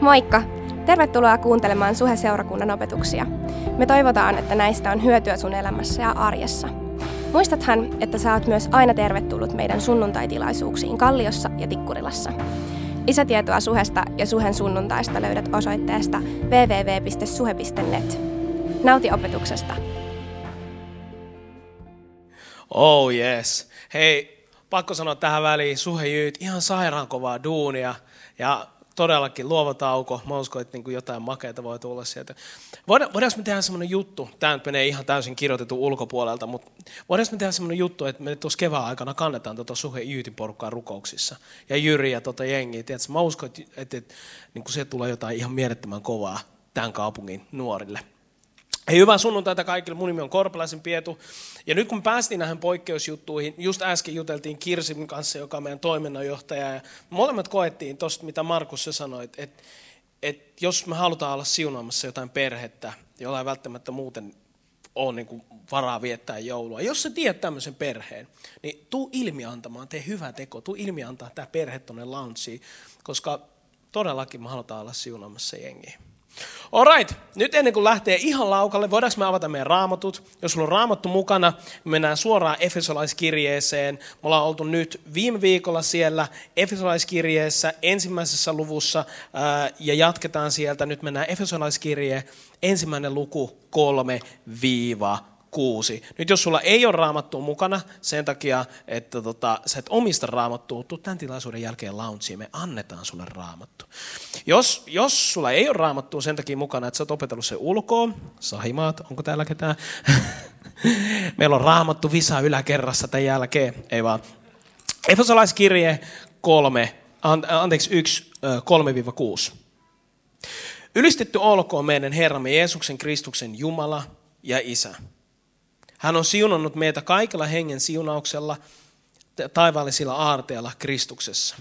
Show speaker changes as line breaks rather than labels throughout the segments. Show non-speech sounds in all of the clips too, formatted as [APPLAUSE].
Moikka! Tervetuloa kuuntelemaan Suhe-seurakunnan opetuksia. Me toivotaan, että näistä on hyötyä sun elämässä ja arjessa. Muistathan, että sä oot myös aina tervetullut meidän sunnuntaitilaisuuksiin Kalliossa ja Tikkurilassa. Lisätietoa Suhesta ja Suhen sunnuntaista löydät osoitteesta www.suhe.net. Nauti opetuksesta!
Oh yes. Hei, pakko sanoa tähän väliin, suhejyyt, ihan sairaan kovaa duunia. Ja todellakin luova tauko. Mä uskon, että niin jotain makeita voi tulla sieltä. Voidaanko me tehdä semmoinen juttu, tämä nyt menee ihan täysin kirjoitettu ulkopuolelta, mutta voidaanko me tehdä semmoinen juttu, että me tuossa kevään aikana kannetaan tuota suhe porukkaa rukouksissa. Ja Jyri ja tota jengiä. Tiedätkö, mä uskon, että, että, että, niin se tulee jotain ihan mielettömän kovaa tämän kaupungin nuorille. Hei, hyvää sunnuntaita kaikille. Mun nimi on Korpelaisen Pietu. Ja nyt kun päästiin näihin poikkeusjuttuihin, just äsken juteltiin Kirsin kanssa, joka on meidän toiminnanjohtaja. Ja molemmat koettiin tuosta, mitä Markus se sanoi, että, että, jos me halutaan olla siunaamassa jotain perhettä, jolla ei välttämättä muuten ole niin kuin varaa viettää joulua. Jos sä tiedät tämmöisen perheen, niin tuu ilmi antamaan, tee hyvä teko, tuu ilmi antaa tämä perhe tuonne loungeen, koska todellakin me halutaan olla siunaamassa jengiä. Alright, nyt ennen kuin lähtee ihan laukalle, voidaanko me avata meidän raamatut? Jos sulla on raamattu mukana, me mennään suoraan Efesolaiskirjeeseen. Me ollaan oltu nyt viime viikolla siellä Efesolaiskirjeessä ensimmäisessä luvussa ää, ja jatketaan sieltä. Nyt mennään Efesolaiskirjeen ensimmäinen luku 3 viiva 6. Nyt jos sulla ei ole raamattua mukana sen takia, että tota, sä et omista raamattua, tuu tämän tilaisuuden jälkeen launchiin, me annetaan sulle raamattu. Jos, jos sulla ei ole raamattua sen takia mukana, että sä oot opetellut sen ulkoa, sahimaat, onko täällä ketään? [LAUGHS] Meillä on raamattu visa yläkerrassa tämän jälkeen, ei vaan. Efesolaiskirje 3, anteeksi 1, 3-6. Ylistetty olkoon meidän Herramme Jeesuksen Kristuksen Jumala ja Isä hän on siunannut meitä kaikella hengen siunauksella taivaallisilla aarteilla Kristuksessa.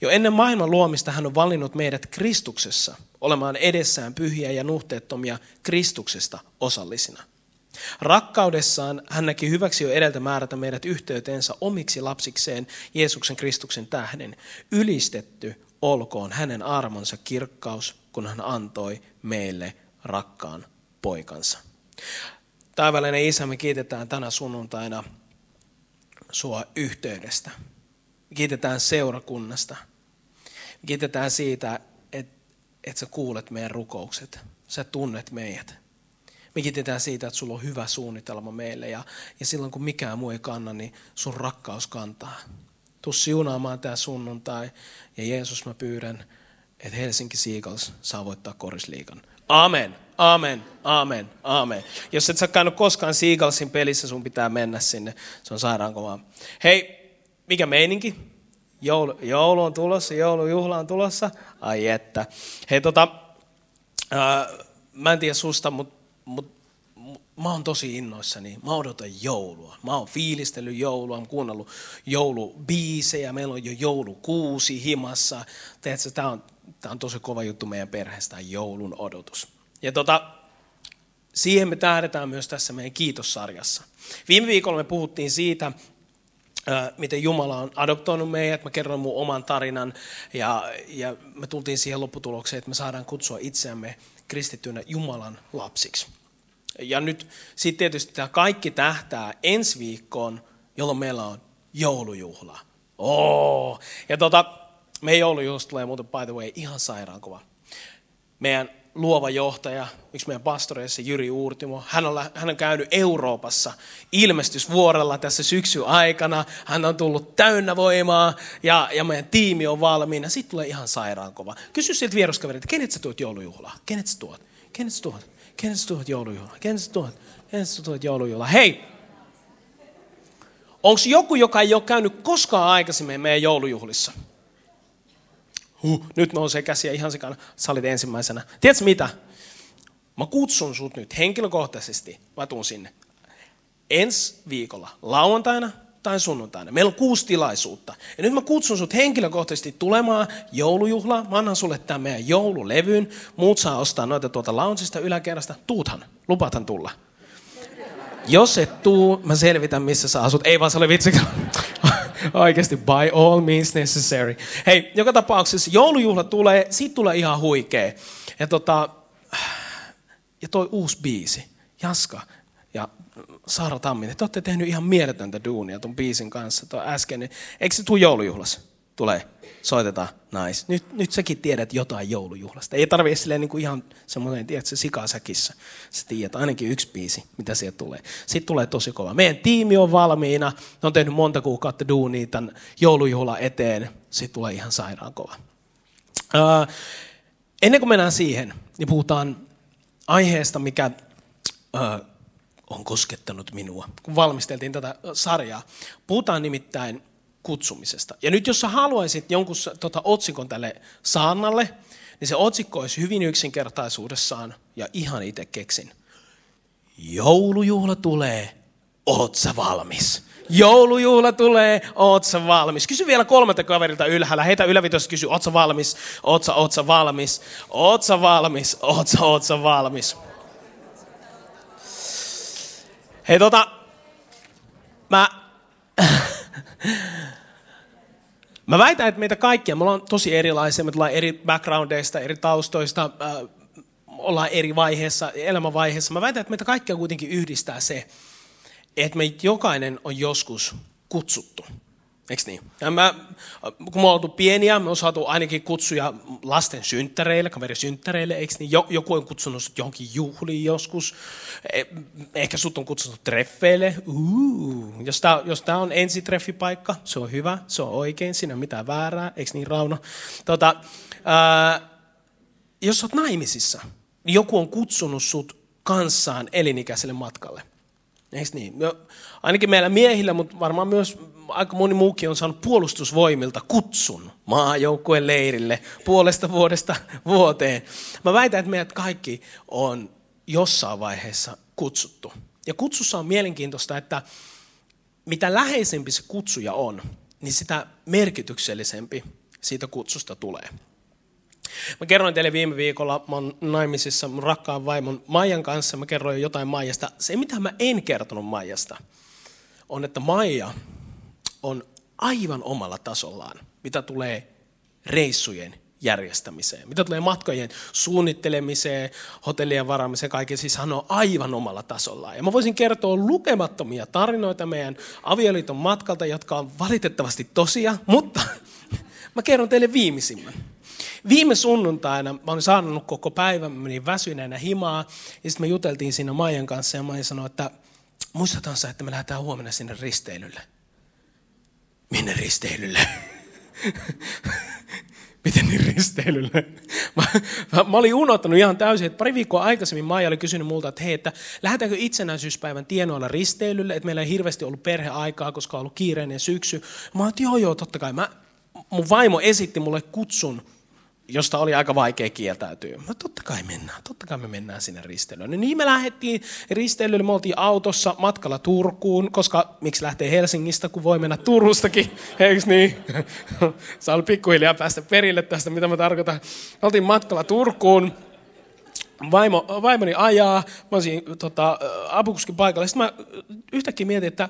Jo ennen maailman luomista hän on valinnut meidät Kristuksessa olemaan edessään pyhiä ja nuhteettomia Kristuksesta osallisina. Rakkaudessaan hän näki hyväksi jo edeltä määrätä meidät yhteyteensä omiksi lapsikseen Jeesuksen Kristuksen tähden. Ylistetty olkoon hänen armonsa kirkkaus, kun hän antoi meille rakkaan poikansa. Taivaallinen Isä, me kiitetään tänä sunnuntaina sua yhteydestä. Me kiitetään seurakunnasta. Me kiitetään siitä, että, että sä kuulet meidän rukoukset. Sä tunnet meidät. Me kiitetään siitä, että sulla on hyvä suunnitelma meille ja, ja silloin kun mikään muu ei kanna, niin sun rakkaus kantaa. Tuu siunaamaan tämä sunnuntai ja Jeesus mä pyydän, että Helsinki Seagulls saa voittaa korisliikan. Amen. Amen, amen, amen. Jos et sä käynyt koskaan Seagalsin pelissä, sun pitää mennä sinne. Se on sairaankovaa. Hei, mikä meininki? Joulu, joulu on tulossa, joulujuhla on tulossa. Ai että. Hei tota, ää, mä en tiedä susta, mutta mut, mä oon tosi innoissani. Mä odotan joulua. Mä oon fiilistellyt joulua, mä kuunnellut joulubiisejä, meillä on jo joulukuusi himassa. Tiedätkö, tää on, tää on tosi kova juttu meidän perheestä, joulun odotus. Ja tota, siihen me tähdetään myös tässä meidän kiitossarjassa. Viime viikolla me puhuttiin siitä, miten Jumala on adoptoinut meidät. Mä kerroin mun oman tarinan ja, ja me tultiin siihen lopputulokseen, että me saadaan kutsua itseämme kristittynä Jumalan lapsiksi. Ja nyt sitten tietysti tämä kaikki tähtää ensi viikkoon, jolloin meillä on joulujuhla. Oh. Ja tota, meidän joulujuhla tulee muuten by the way ihan sairaan Meidän luova johtaja, yksi meidän pastoreissa, Jyri Uurtimo. Hän on, hän on käynyt Euroopassa ilmestysvuorella tässä syksyn aikana. Hän on tullut täynnä voimaa ja, ja meidän tiimi on valmiina. Sitten tulee ihan sairaan kova. Kysy siltä vieruskaverilta, kenet sä tuot joulujuhlaa? Kenet sä tuot? Kenet sä tuot? Kenet sä tuot joulujuhlaa? Kenet sä tuot? Kenet sä tuot joulujuhlaa? Hei! Onko joku, joka ei ole käynyt koskaan aikaisemmin meidän joulujuhlissa? Huh, nyt nousee käsiä ihan sikana, sä olit ensimmäisenä. Tiedätkö mitä? Mä kutsun sut nyt henkilökohtaisesti, mä tuun sinne. Ensi viikolla, lauantaina tai sunnuntaina. Meillä on kuusi tilaisuutta. Ja nyt mä kutsun sut henkilökohtaisesti tulemaan joulujuhlaan. Mä annan sulle tämän meidän joululevyyn. Muut saa ostaa noita tuolta loungeista yläkerrasta. Tuuthan, lupaathan tulla. Jos et tuu, mä selvitän missä sä asut. Ei vaan se oli vitsi. Oikeasti, by all means necessary. Hei, joka tapauksessa joulujuhla tulee, siitä tulee ihan huikea. Ja, tota, ja toi uusi biisi, Jaska ja Saara Tamminen, te olette tehnyt ihan mieletöntä duunia tuon biisin kanssa, tuo äsken. Eikö se tule joulujuhlassa? Tulee soitetaan nais. Nyt, nyt säkin tiedät jotain joulujuhlasta. Ei tarvitse silleen niin kuin ihan semmoinen, tiedätkö, sikasäkissä. Sä tiedät ainakin yksi biisi, mitä sieltä tulee. Sitten tulee tosi kova. Meidän tiimi on valmiina. Ne on tehnyt monta kuukautta duunia tämän joulujuhla eteen. Sitten tulee ihan sairaan kova. Uh, ennen kuin mennään siihen, niin puhutaan aiheesta, mikä uh, on koskettanut minua, kun valmisteltiin tätä sarjaa. Puhutaan nimittäin kutsumisesta. Ja nyt jos sä haluaisit jonkun tota, otsikon tälle saannalle, niin se otsikko olisi hyvin yksinkertaisuudessaan ja ihan itse keksin. Joulujuhla tulee, oot sä valmis? Joulujuhla tulee, oot sä valmis? Kysy vielä kolmelta kaverilta ylhäällä. Heitä ylävitosta kysy, oot sä valmis? Oot sä, oot sä valmis? Oot sä valmis? Oot sä, oot sä valmis? Hei tota, mä [LAUGHS] Mä väitän, että meitä kaikkia, me ollaan tosi erilaisia, me tullaan eri backgroundeista, eri taustoista, äh, ollaan eri vaiheessa, elämänvaiheessa. Mä väitän, että meitä kaikkia kuitenkin yhdistää se, että me jokainen on joskus kutsuttu. Eikö niin? Ja mä, kun me ollaan oltu pieniä, me on saatu ainakin kutsuja lasten synttäreille, kaverin synttäreille, eikö niin? Joku on kutsunut sut johonkin juhliin joskus. E, ehkä sut on kutsunut treffeille. Uh, jos tämä jos tää on ensitreffipaikka, se on hyvä, se on oikein, siinä ei ole mitään väärää, eikö niin Rauno? Tota, ää, jos olet naimisissa, niin joku on kutsunut sut kanssaan elinikäiselle matkalle. Eikö niin? Ainakin meillä miehillä, mutta varmaan myös aika moni muukin on saanut puolustusvoimilta kutsun maajoukkueen leirille puolesta vuodesta vuoteen. Mä väitän, että meidät kaikki on jossain vaiheessa kutsuttu. Ja kutsussa on mielenkiintoista, että mitä läheisempi se kutsuja on, niin sitä merkityksellisempi siitä kutsusta tulee. Mä kerroin teille viime viikolla, mä oon naimisissa mun rakkaan vaimon Maijan kanssa, mä kerroin jotain Maijasta. Se, mitä mä en kertonut Maijasta, on, että Maija on aivan omalla tasollaan, mitä tulee reissujen järjestämiseen, mitä tulee matkojen suunnittelemiseen, hotellien varaamiseen, kaiken, siis hän on aivan omalla tasollaan. Ja mä voisin kertoa lukemattomia tarinoita meidän avioliiton matkalta, jotka on valitettavasti tosia, mutta [LAUGHS] mä kerron teille viimeisimmän. Viime sunnuntaina mä olin saanut koko päivän, mä menin väsyneenä himaa, ja sitten me juteltiin siinä Maijan kanssa, ja Maija sanoi, että muistetaan sä, että me lähdetään huomenna sinne risteilylle. Minne risteilylle? [LAUGHS] Miten niin risteilylle? Mä, mä, mä, olin unohtanut ihan täysin, että pari viikkoa aikaisemmin Maija oli kysynyt multa, että hei, että lähdetäänkö itsenäisyyspäivän tienoilla risteilylle, että meillä ei hirveästi ollut perheaikaa, koska on ollut kiireinen syksy. Mä olin, että joo, joo, totta kai. Mä, mun vaimo esitti mulle kutsun josta oli aika vaikea kieltäytyä. No totta kai mennään, totta kai me mennään sinne risteilyyn. No niin me lähdettiin risteilylle, me oltiin autossa matkalla Turkuun, koska miksi lähtee Helsingistä, kun voi mennä Turustakin, [LAUGHS] eikö niin? [LAUGHS] Sä oli pikkuhiljaa päästä perille tästä, mitä mä tarkoitan. Oltiin matkalla Turkuun, Vaimo, vaimoni ajaa, mä olisin tota, apukuskin paikalla. Sitten mä yhtäkkiä mietin, että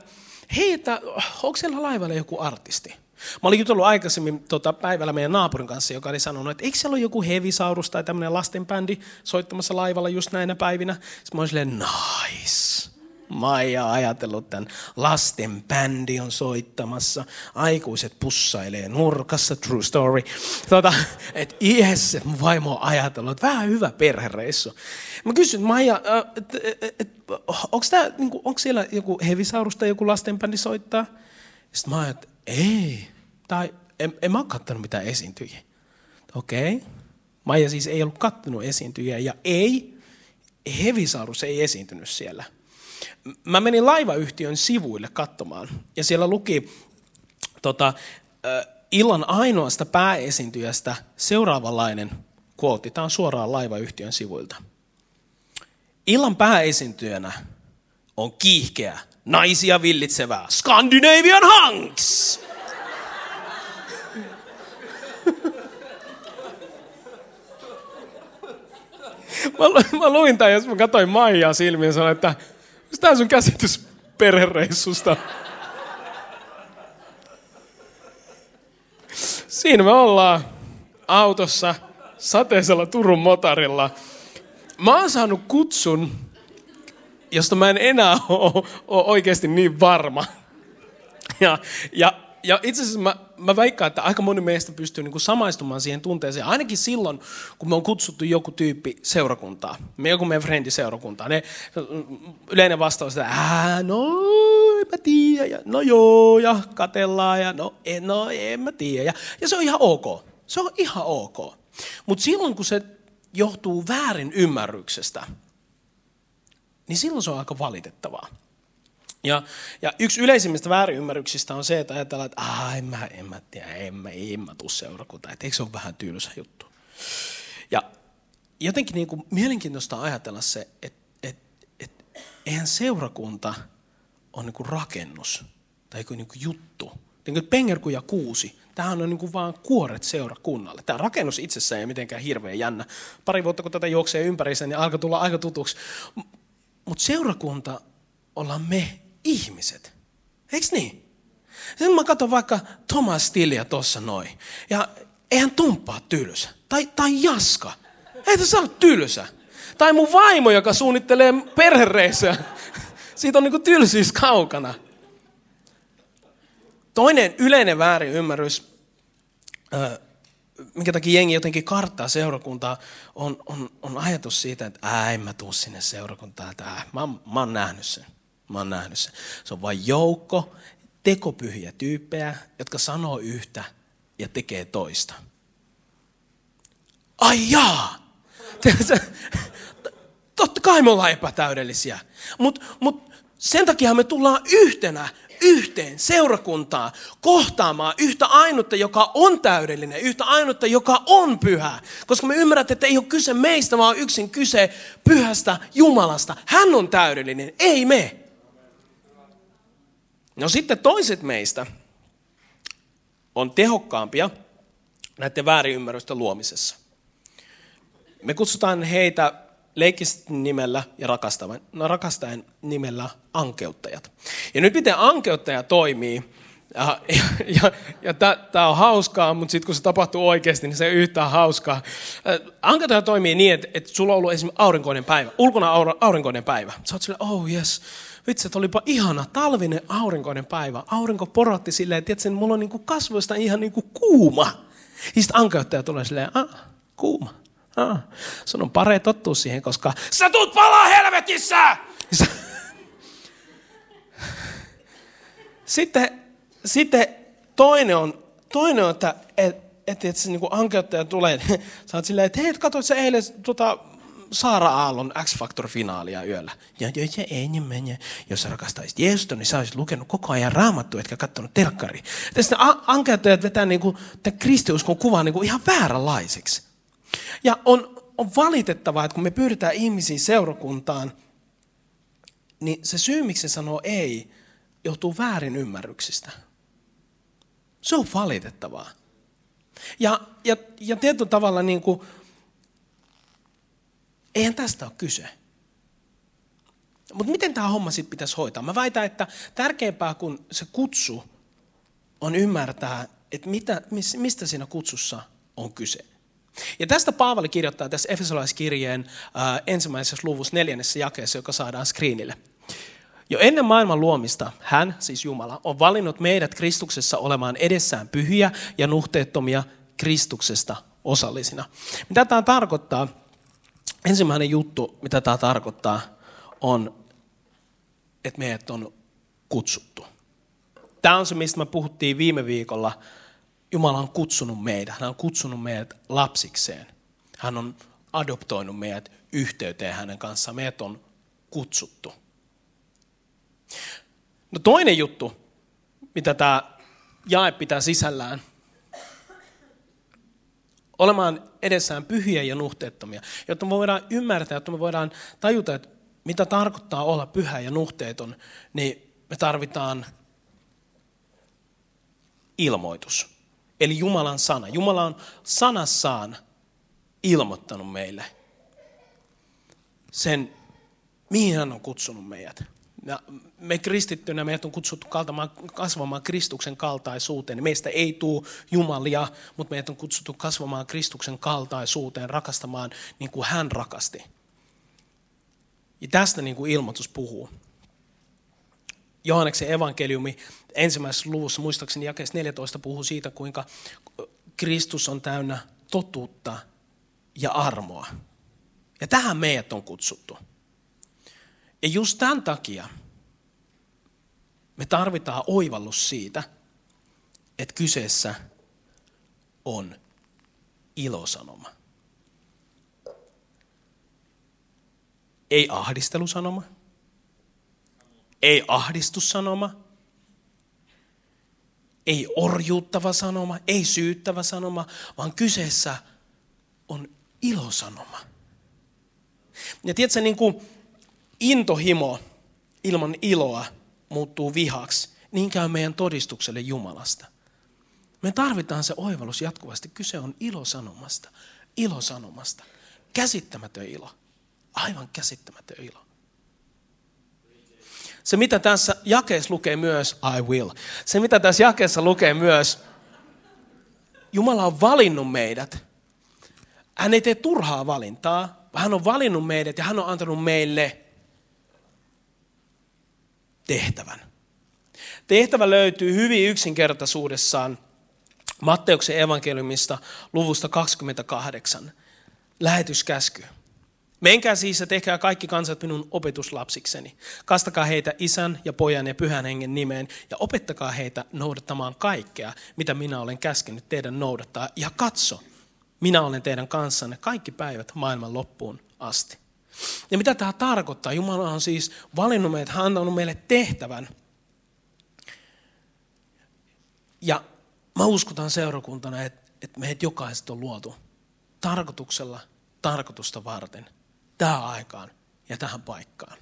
hei, että onko siellä laivalla joku artisti? Mä olin jutellut aikaisemmin tota, päivällä meidän naapurin kanssa, joka oli sanonut, että eikö siellä ole joku Hevisaurus tai tämmöinen lastenbändi soittamassa laivalla just näinä päivinä. Sitten mä olin silleen, nice. Maija ajatellut tämän lasten bändi on soittamassa, aikuiset pussailee nurkassa, true story. Tota, että yes, mun vaimo on ajatellut, että vähän hyvä perhereissu. Mä kysyin, Maija, et, et, onko, niinku, siellä joku Hevisaurus tai joku lastenbändi soittaa? Sitten mä ajattelin, ei, tai en, en mä ole kattonut mitään esiintyjiä. Okei. Okay. Maija siis ei ollut kattonut esiintyjiä ja ei, Hevisaurus ei esiintynyt siellä. Mä menin laivayhtiön sivuille katsomaan ja siellä luki tota, illan ainoasta pääesiintyjästä seuraavanlainen kuotti. Tämä on suoraan laivayhtiön sivuilta. Illan pääesiintyjänä on kiihkeä, naisia villitsevää Scandinavian Hunks. Mä, mä luin tämän, jos mä katsoin Maijaa silmiin ja sanoin, että tämä sun käsitys perhereissusta? Siinä me ollaan autossa sateisella Turun motarilla. Mä oon saanut kutsun, josta mä en enää ole oikeasti niin varma. Ja, ja, ja itse asiassa mä, mä väikkaan, että aika moni meistä pystyy niin kuin samaistumaan siihen tunteeseen. Ainakin silloin, kun me on kutsuttu joku tyyppi seurakuntaa. Me joku meidän frendi seurakuntaa. Ne, yleinen vastaus, että Ää, no en mä tiedä. Ja, no joo, ja katellaan. Ja no, en, no en mä tiedä. Ja, ja se on ihan ok. Se on ihan ok. Mutta silloin, kun se johtuu väärin ymmärryksestä, niin silloin se on aika valitettavaa. Ja, ja yksi yleisimmistä väärinymmärryksistä on se, että ajatellaan, että ah, en mä, en mä tiedä, en mä, en mä tuu seurakuntaan, että eikö se ole vähän tylsä juttu. Ja jotenkin niin kuin mielenkiintoista ajatella se, että, että, että eihän seurakunta ole niin kuin rakennus tai niin kuin juttu. Niin kuin Pengerku ja Kuusi, tämähän on niin kuin vaan kuoret seurakunnalle. Tämä rakennus itsessään ei mitenkään hirveän jännä. Pari vuotta kun tätä juoksee ympäri niin alkoi tulla aika tutuksi. Mutta seurakunta ollaan me ihmiset. Eikö niin? Sitten mä katson vaikka Thomas Stilia tuossa noin. Ja eihän tumppaa tylsä. Tai, tai Jaska. Ei tässä ole tylsä. Tai mun vaimo, joka suunnittelee perhereissuja. Siitä on niinku tylsyys kaukana. Toinen yleinen väärin ymmärrys, minkä takia jengi jotenkin karttaa seurakuntaa, on, on, on ajatus siitä, että ää, en mä tuu sinne seurakuntaan. Että, ää, mä, mä oon nähnyt sen. Mä oon nähnyt sen. Se on vain joukko tekopyhiä tyyppejä, jotka sanoo yhtä ja tekee toista. Ai jaa! [LAUGHS] Totta kai me ollaan epätäydellisiä. Mutta mut sen takia me tullaan yhtenä yhteen seurakuntaa kohtaamaan yhtä ainutta, joka on täydellinen, yhtä ainutta, joka on pyhä. Koska me ymmärrämme, että ei ole kyse meistä, vaan yksin kyse pyhästä Jumalasta. Hän on täydellinen, ei me. No sitten toiset meistä on tehokkaampia näiden väärinymmärrysten luomisessa. Me kutsutaan heitä leikistä nimellä ja rakastavan, no rakastajan nimellä ankeuttajat. Ja nyt miten ankeuttaja toimii, ja, ja, ja, ja tämä on hauskaa, mutta sitten kun se tapahtuu oikeasti, niin se ei yhtään hauskaa. Ankeuttaja toimii niin, että, että sulla on ollut esimerkiksi aurinkoinen päivä, ulkona aurinkoinen päivä. Sä oot silleen, oh yes, vitsi, että olipa ihana talvinen aurinkoinen päivä. Aurinko porotti silleen, että tiedätkö, mulla on niinku kasvoista ihan niinku kuuma. Ja sitten ankeuttaja tulee silleen, ah, kuuma. Ah, sun on pare tottua siihen, koska sä tuut palaa helvetissä! [LAUGHS] Sitten, sitten toinen on, toinen on että et, et, et se niin ankeuttaja tulee, [LAUGHS] sä oot silleen, että hei, katsoit sä eilen tota, Saara Aallon X-Factor-finaalia yöllä. Ja se ei niin mene. Jos rakastaisit Jeesusta, niin sä olisit lukenut koko ajan raamattu, etkä katsonut telkkari. Tästä ankeuttajat vetää niin kuin, tämän kristiuskon kuvaa niin kuin ihan vääränlaiseksi. Ja on, on valitettavaa, että kun me pyydetään ihmisiä seurakuntaan, niin se syy, miksi se sanoo ei, johtuu väärin ymmärryksistä. Se on valitettavaa. Ja, ja, ja tietyllä tavalla niin kuin, eihän tästä ole kyse. Mutta miten tämä homma sitten pitäisi hoitaa? Mä väitän, että tärkeämpää kuin se kutsu on ymmärtää, että mitä, mistä siinä kutsussa on kyse. Ja tästä Paavali kirjoittaa tässä Efesolaiskirjeen äh, ensimmäisessä luvussa neljännessä jakeessa, joka saadaan screenille. Jo ennen maailman luomista hän, siis Jumala, on valinnut meidät Kristuksessa olemaan edessään pyhiä ja nuhteettomia Kristuksesta osallisina. Mitä tämä tarkoittaa? Ensimmäinen juttu, mitä tämä tarkoittaa, on, että meidät on kutsuttu. Tämä on se, mistä me puhuttiin viime viikolla Jumala on kutsunut meidät. Hän on kutsunut meidät lapsikseen. Hän on adoptoinut meidät yhteyteen hänen kanssaan. Meidät on kutsuttu. No toinen juttu, mitä tämä jae pitää sisällään, olemaan edessään pyhiä ja nuhteettomia, jotta me voidaan ymmärtää, jotta me voidaan tajuta, että mitä tarkoittaa olla pyhä ja nuhteeton, niin me tarvitaan ilmoitus. Eli Jumalan sana. Jumala on sanassaan ilmoittanut meille sen, mihin hän on kutsunut meidät. Ja me kristittynä meidät on kutsuttu kasvamaan Kristuksen kaltaisuuteen. Meistä ei tule Jumalia, mutta meidät on kutsuttu kasvamaan Kristuksen kaltaisuuteen, rakastamaan niin kuin hän rakasti. Ja tästä niin kuin ilmoitus puhuu. Johanneksen evankeliumi ensimmäisessä luvussa, muistaakseni jakeessa 14, puhuu siitä, kuinka Kristus on täynnä totuutta ja armoa. Ja tähän meidät on kutsuttu. Ja just tämän takia me tarvitaan oivallus siitä, että kyseessä on ilosanoma. Ei ahdistelusanoma, ei ahdistussanoma, ei orjuuttava sanoma, ei syyttävä sanoma, vaan kyseessä on ilosanoma. Ja tiedätkö, niin kuin intohimo ilman iloa muuttuu vihaksi, niin käy meidän todistukselle Jumalasta. Me tarvitaan se oivallus jatkuvasti. Kyse on ilosanomasta. Ilosanomasta. Käsittämätön ilo. Aivan käsittämätön ilo. Se mitä tässä jakeessa lukee myös, I will. Se mitä tässä jakeessa lukee myös, Jumala on valinnut meidät. Hän ei tee turhaa valintaa, vaan hän on valinnut meidät ja hän on antanut meille tehtävän. Tehtävä löytyy hyvin yksinkertaisuudessaan Matteuksen evankeliumista luvusta 28. Lähetyskäsky. Menkää siis ja tehkää kaikki kansat minun opetuslapsikseni. Kastakaa heitä isän ja pojan ja pyhän hengen nimeen ja opettakaa heitä noudattamaan kaikkea, mitä minä olen käskenyt teidän noudattaa. Ja katso, minä olen teidän kanssanne kaikki päivät maailman loppuun asti. Ja mitä tämä tarkoittaa? Jumala on siis valinnut meidät, hän on antanut meille tehtävän. Ja mä uskotan seurakuntana, että, että meidät jokaiset on luotu tarkoituksella, tarkoitusta varten, tähän aikaan ja tähän paikkaan.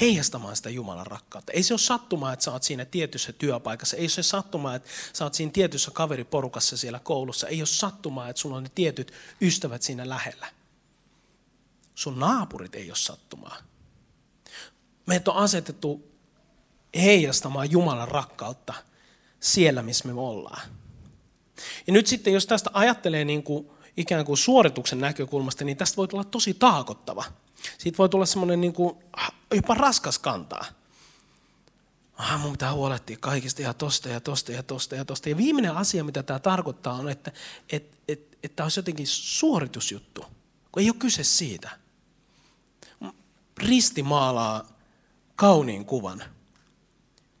Heijastamaan sitä Jumalan rakkautta. Ei se ole sattumaa, että sä oot siinä tietyssä työpaikassa. Ei se ole sattumaa, että sä oot siinä tietyssä kaveriporukassa siellä koulussa. Ei ole sattumaa, että sulla on ne tietyt ystävät siinä lähellä sun naapurit ei ole sattumaa. Meitä on asetettu heijastamaan Jumalan rakkautta siellä, missä me ollaan. Ja nyt sitten, jos tästä ajattelee niin kuin ikään kuin suorituksen näkökulmasta, niin tästä voi tulla tosi taakottava. Siitä voi tulla semmoinen niin kuin, jopa raskas kantaa. Ah, mun pitää huolehtia kaikista ja tosta ja tosta ja tosta ja tosta. Ja viimeinen asia, mitä tämä tarkoittaa, on, että että että, että tämä olisi jotenkin suoritusjuttu. Kun ei ole kyse siitä risti maalaa kauniin kuvan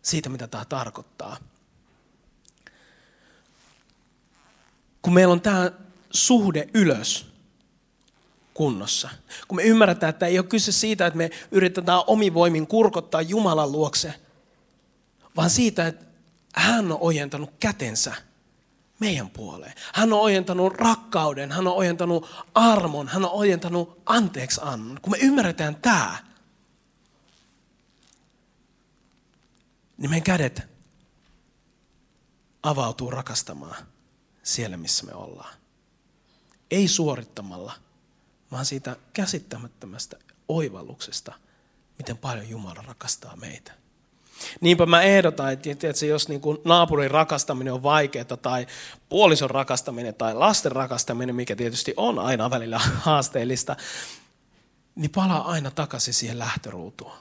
siitä, mitä tämä tarkoittaa. Kun meillä on tämä suhde ylös kunnossa. Kun me ymmärretään, että ei ole kyse siitä, että me yritetään omivoimin kurkottaa Jumalan luokse, vaan siitä, että hän on ojentanut kätensä meidän puoleen. Hän on ojentanut rakkauden, hän on ojentanut armon, hän on ojentanut anteeksi annon. Kun me ymmärretään tämä, niin meidän kädet avautuu rakastamaan siellä, missä me ollaan. Ei suorittamalla, vaan siitä käsittämättömästä oivalluksesta, miten paljon Jumala rakastaa meitä. Niinpä mä ehdotan, että, että jos niin kuin naapurin rakastaminen on vaikeaa tai puolison rakastaminen tai lasten rakastaminen, mikä tietysti on aina välillä [LAUGHS] haasteellista, niin palaa aina takaisin siihen lähtöruutuun.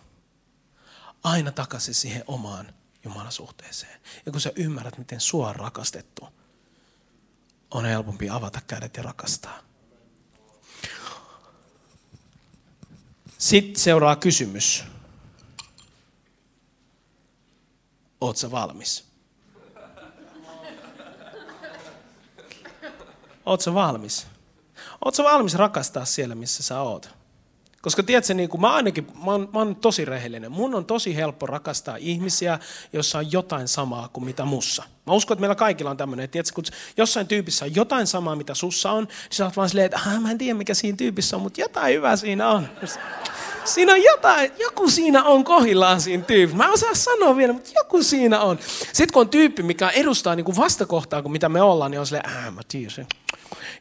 Aina takaisin siihen omaan Jumalan suhteeseen. Ja kun sä ymmärrät, miten sua on rakastettu, on helpompi avata kädet ja rakastaa. Sitten seuraa kysymys. Oot sä valmis? Oot sä valmis? Oot sä valmis rakastaa siellä, missä sä oot? Koska tiedätkö, niin kuin mä ainakin, mä oon, mä oon tosi rehellinen. Mun on tosi helppo rakastaa ihmisiä, jossa on jotain samaa kuin mitä mussa. Mä uskon, että meillä kaikilla on tämmöinen, että tiedätkö, kun jossain tyypissä on jotain samaa, mitä sussa on, niin sä oot vaan silleen, että mä en tiedä, mikä siinä tyypissä on, mutta jotain hyvää siinä on. Siinä on jotain, joku siinä on kohillaan siinä tyyppi. Mä en osaa sanoa vielä, mutta joku siinä on. Sitten kun on tyyppi, mikä edustaa niin kuin vastakohtaa kuin mitä me ollaan, niin on silleen, äh, mä tiedän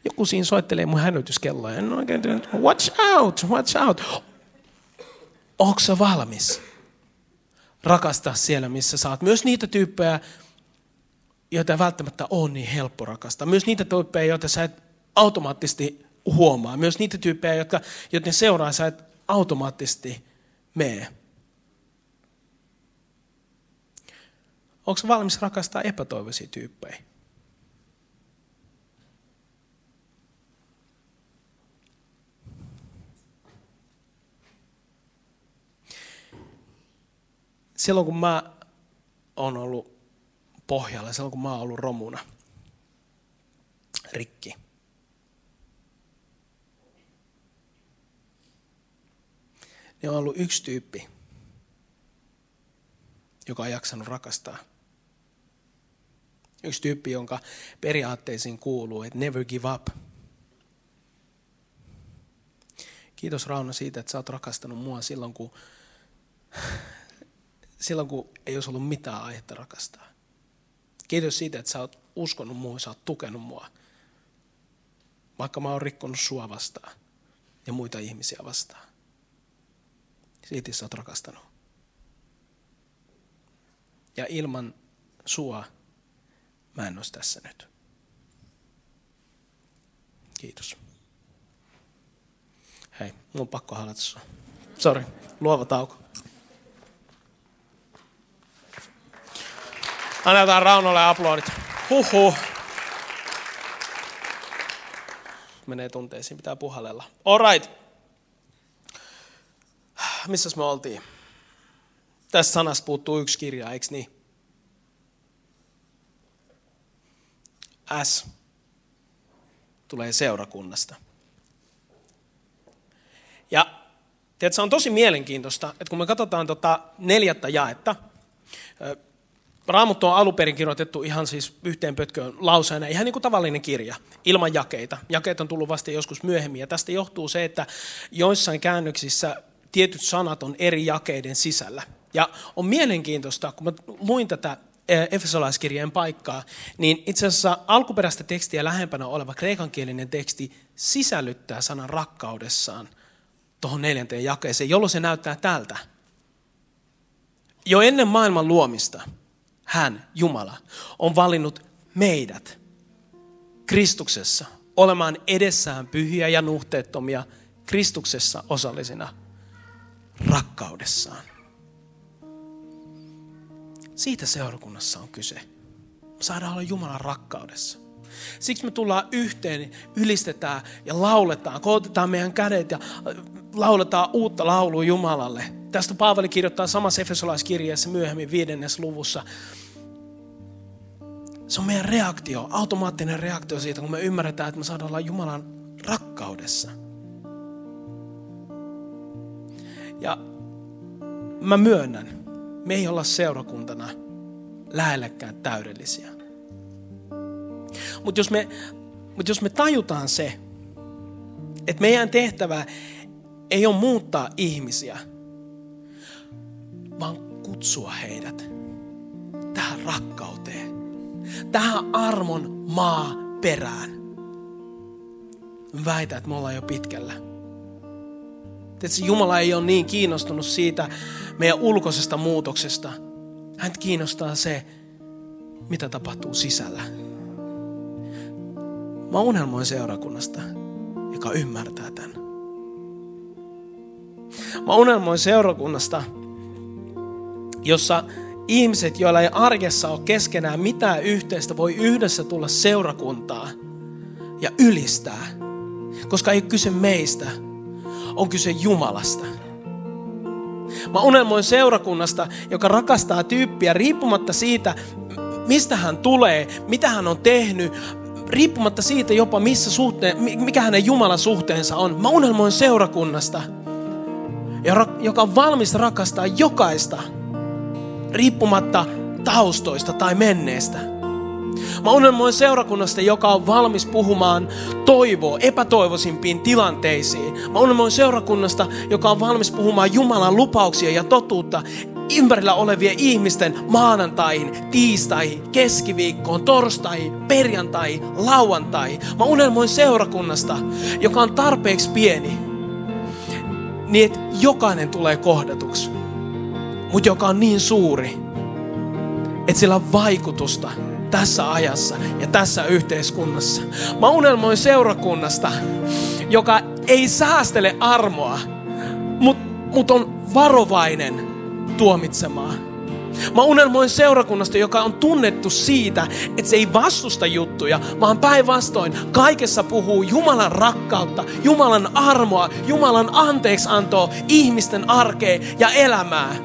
Joku siinä soittelee mun hälytyskelloa. En oikein watch out, watch out. Onko sä valmis rakastaa siellä, missä saat? Myös niitä tyyppejä, joita välttämättä ole niin helppo rakastaa. Myös niitä tyyppejä, joita sä et automaattisesti huomaa. Myös niitä tyyppejä, jotka, joiden seuraa sä et automaattisesti mene. Onko valmis rakastaa epätoivoisia tyyppejä? Silloin kun mä oon ollut pohjalla, silloin kun mä oon ollut romuna, rikki. Niin on ollut yksi tyyppi, joka on jaksanut rakastaa. Yksi tyyppi, jonka periaatteisiin kuuluu, että never give up. Kiitos Rauna siitä, että sä oot rakastanut mua silloin, kun, silloin, kun ei olisi ollut mitään aihetta rakastaa. Kiitos siitä, että sä oot uskonut mua, sä oot tukenut mua. Vaikka mä oon rikkonut sua vastaan ja muita ihmisiä vastaan. Silti sä oot rakastanut. Ja ilman sua mä en olisi tässä nyt. Kiitos. Hei, mun on pakko halata sua. Sori, luova tauko. Annetaan Raunolle aplodit. Huhhuh. Menee tunteisiin, pitää puhallella. All right. Missä me oltiin? Tässä sanassa puuttuu yksi kirja, eikö niin? S tulee seurakunnasta. Ja tiedätkö, on tosi mielenkiintoista, että kun me katsotaan tota neljättä jaetta, Raamattu on alun perin kirjoitettu ihan siis yhteen pötköön lauseena, ihan niin kuin tavallinen kirja, ilman jakeita. Jakeet on tullut vasta joskus myöhemmin, ja tästä johtuu se, että joissain käännöksissä tietyt sanat on eri jakeiden sisällä. Ja on mielenkiintoista, kun mä luin tätä Efesolaiskirjeen paikkaa, niin itse asiassa alkuperäistä tekstiä lähempänä oleva kreikankielinen teksti sisällyttää sanan rakkaudessaan tuohon neljänteen jakeeseen, jolloin se näyttää tältä. Jo ennen maailman luomista hän, Jumala, on valinnut meidät Kristuksessa olemaan edessään pyhiä ja nuhteettomia Kristuksessa osallisina rakkaudessaan. Siitä seurakunnassa on kyse. Saadaan olla Jumalan rakkaudessa. Siksi me tullaan yhteen, ylistetään ja lauletaan, kootetaan meidän kädet ja äh, lauletaan uutta laulua Jumalalle. Tästä Paavali kirjoittaa samassa Efesolaiskirjeessä myöhemmin viidennes luvussa. Se on meidän reaktio, automaattinen reaktio siitä, kun me ymmärretään, että me saadaan olla Jumalan rakkaudessa. Ja mä myönnän, me ei olla seurakuntana lähellekään täydellisiä. Mutta jos, me, mut jos me tajutaan se, että meidän tehtävä ei ole muuttaa ihmisiä, vaan kutsua heidät tähän rakkauteen, tähän armon maa perään. Väitän, että me ollaan jo pitkällä. Tietysti Jumala ei ole niin kiinnostunut siitä meidän ulkoisesta muutoksesta. Hän kiinnostaa se, mitä tapahtuu sisällä. Mä unelmoin seurakunnasta, joka ymmärtää tämän. Mä unelmoin seurakunnasta, jossa ihmiset, joilla ei arjessa ole keskenään mitään yhteistä, voi yhdessä tulla seurakuntaa ja ylistää. Koska ei kyse meistä, on kyse Jumalasta. Mä unelmoin seurakunnasta, joka rakastaa tyyppiä riippumatta siitä, mistä hän tulee, mitä hän on tehnyt, riippumatta siitä jopa missä suhteen, mikä hänen Jumalan suhteensa on. Mä unelmoin seurakunnasta, joka on valmis rakastaa jokaista, riippumatta taustoista tai menneestä. Mä unelmoin seurakunnasta, joka on valmis puhumaan toivoa epätoivoisimpiin tilanteisiin. Mä unelmoin seurakunnasta, joka on valmis puhumaan Jumalan lupauksia ja totuutta ympärillä olevien ihmisten maanantaihin, tiistaihin, keskiviikkoon, torstaihin, perjantaihin, lauantaihin. Mä unelmoin seurakunnasta, joka on tarpeeksi pieni, niin että jokainen tulee kohdatuksi. Mutta joka on niin suuri, että sillä on vaikutusta tässä ajassa ja tässä yhteiskunnassa. Mä unelmoin seurakunnasta, joka ei säästele armoa, mutta mut on varovainen tuomitsemaan. Mä unelmoin seurakunnasta, joka on tunnettu siitä, että se ei vastusta juttuja, vaan päinvastoin kaikessa puhuu Jumalan rakkautta, Jumalan armoa, Jumalan anteeksiantoa, ihmisten arkea ja elämää.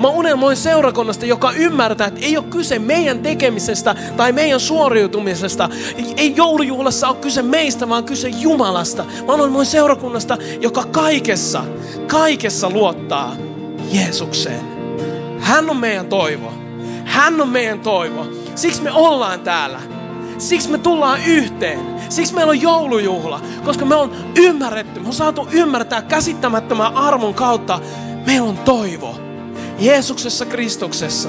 Mä unelmoin seurakunnasta, joka ymmärtää, että ei ole kyse meidän tekemisestä tai meidän suoriutumisesta. Ei joulujuhlassa ole kyse meistä, vaan kyse Jumalasta. Mä unelmoin seurakunnasta, joka kaikessa, kaikessa luottaa Jeesukseen. Hän on meidän toivo. Hän on meidän toivo. Siksi me ollaan täällä. Siksi me tullaan yhteen. Siksi meillä on joulujuhla. Koska me on ymmärretty, me on saatu ymmärtää käsittämättömän armon kautta. Meillä on toivo. Jeesuksessa Kristuksessa.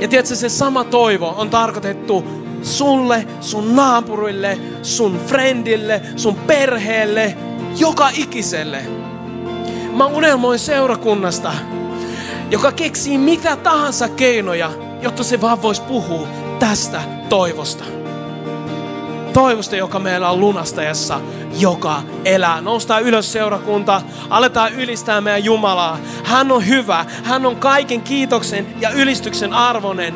Ja tiedätkö, se sama toivo on tarkoitettu sulle, sun naapurille, sun friendille, sun perheelle, joka ikiselle. Mä unelmoin seurakunnasta, joka keksii mitä tahansa keinoja, jotta se vaan voisi puhua tästä toivosta. Toivosta, joka meillä on lunastajassa, joka elää. Noustaan ylös seurakunta, aletaan ylistää meidän Jumalaa. Hän on hyvä, hän on kaiken kiitoksen ja ylistyksen arvonen.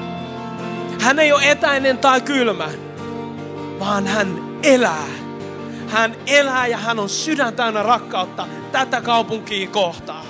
Hän ei ole etäinen tai kylmä, vaan hän elää. Hän elää ja hän on sydän täynnä rakkautta tätä kaupunkia kohtaan.